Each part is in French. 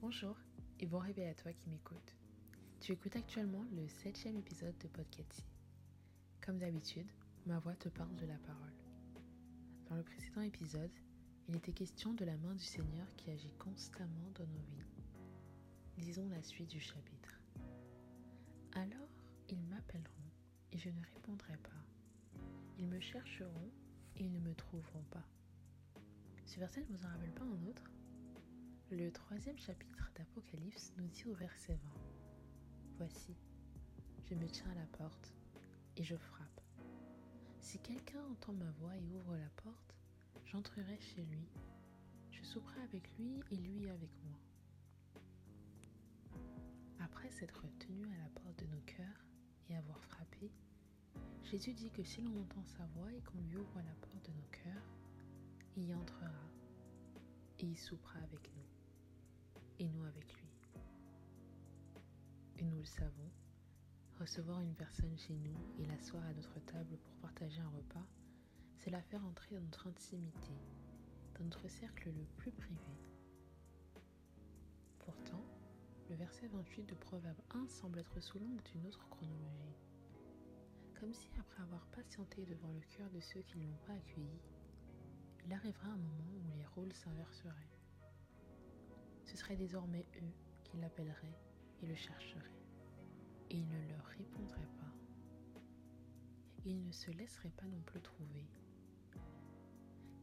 Bonjour et bon réveil à toi qui m'écoute. Tu écoutes actuellement le septième épisode de Podcasty. Comme d'habitude, ma voix te parle de la parole. Dans le précédent épisode, il était question de la main du Seigneur qui agit constamment dans nos vies. Lisons la suite du chapitre. Alors ils m'appelleront et je ne répondrai pas. Ils me chercheront et ils ne me trouveront pas. Ce verset ne vous en rappelle pas un autre? Le troisième chapitre d'Apocalypse nous dit au verset 20 Voici, je me tiens à la porte et je frappe. Si quelqu'un entend ma voix et ouvre la porte, j'entrerai chez lui. Je souperai avec lui et lui avec moi. Après s'être tenu à la porte de nos cœurs et avoir frappé, Jésus dit que si l'on entend sa voix et qu'on lui ouvre la porte de nos cœurs, il y entrera et il soupera avec nous et nous avec lui. Et nous le savons, recevoir une personne chez nous et l'asseoir à notre table pour partager un repas, c'est la faire entrer dans notre intimité, dans notre cercle le plus privé. Pourtant, le verset 28 de Proverbe 1 semble être sous l'angle d'une autre chronologie. Comme si après avoir patienté devant le cœur de ceux qui ne l'ont pas accueilli, il arrivera un moment où les rôles s'inverseraient ce seraient désormais eux qui l'appelleraient et le chercheraient. Et il ne leur répondrait pas. Il ne se laisserait pas non plus trouver.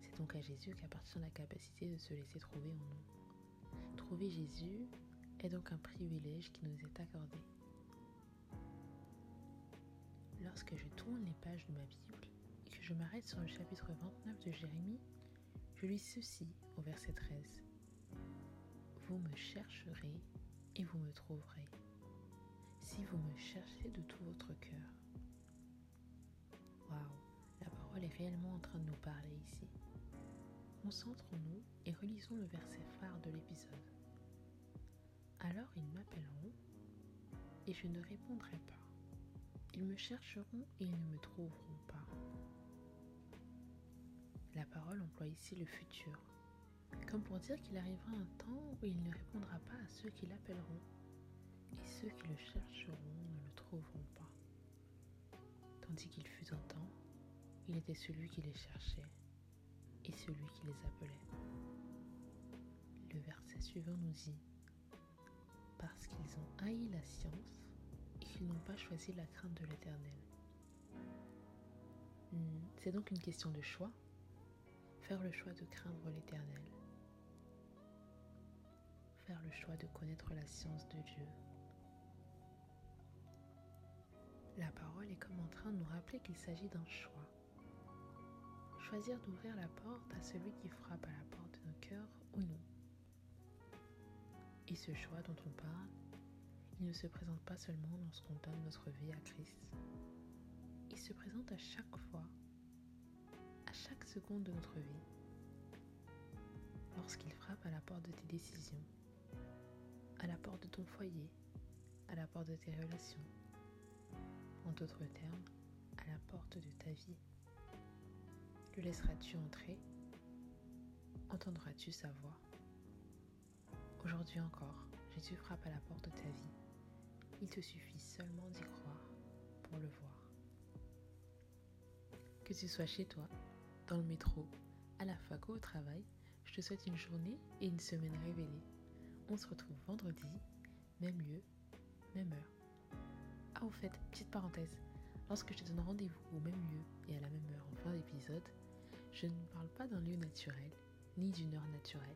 C'est donc à Jésus qu'appartient la capacité de se laisser trouver en nous. Trouver Jésus est donc un privilège qui nous est accordé. Lorsque je tourne les pages de ma Bible et que je m'arrête sur le chapitre 29 de Jérémie, je lis ceci au verset 13. Vous me chercherez et vous me trouverez, si vous me cherchez de tout votre cœur. Waouh, la parole est réellement en train de nous parler ici. Concentrons-nous et relisons le verset phare de l'épisode. Alors ils m'appelleront et je ne répondrai pas. Ils me chercheront et ils ne me trouveront pas. La parole emploie ici le futur, comme pour dire qu'il arrivera un temps où il ne répondra pas à ceux qui l'appelleront, et ceux qui le chercheront ne le trouveront pas. Tandis qu'il fut un temps, il était celui qui les cherchait et celui qui les appelait. Le verset suivant nous dit Parce qu'ils ont haï la science et qu'ils n'ont pas choisi la crainte de l'Éternel. Hmm, c'est donc une question de choix. Faire le choix de craindre l'Éternel faire le choix de connaître la science de Dieu. La parole est comme en train de nous rappeler qu'il s'agit d'un choix. Choisir d'ouvrir la porte à celui qui frappe à la porte de nos cœurs ou non. Et ce choix dont on parle, il ne se présente pas seulement lorsqu'on donne notre vie à Christ. Il se présente à chaque fois, à chaque seconde de notre vie, lorsqu'il frappe à la porte de tes décisions, à la porte de ton foyer, à la porte de tes relations. En d'autres termes, à la porte de ta vie. Le laisseras-tu entrer? Entendras-tu sa voix? Aujourd'hui encore, Jésus frappe à la porte de ta vie. Il te suffit seulement d'y croire pour le voir. Que tu sois chez toi, dans le métro, à la fac ou au travail, je te souhaite une journée et une semaine révélée. On se retrouve vendredi, même lieu, même heure. Ah, au fait, petite parenthèse, lorsque je te donne rendez-vous au même lieu et à la même heure en fin d'épisode, je ne parle pas d'un lieu naturel, ni d'une heure naturelle.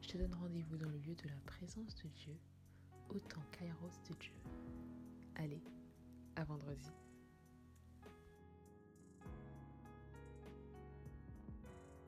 Je te donne rendez-vous dans le lieu de la présence de Dieu, autant kairos de Dieu. Allez, à vendredi.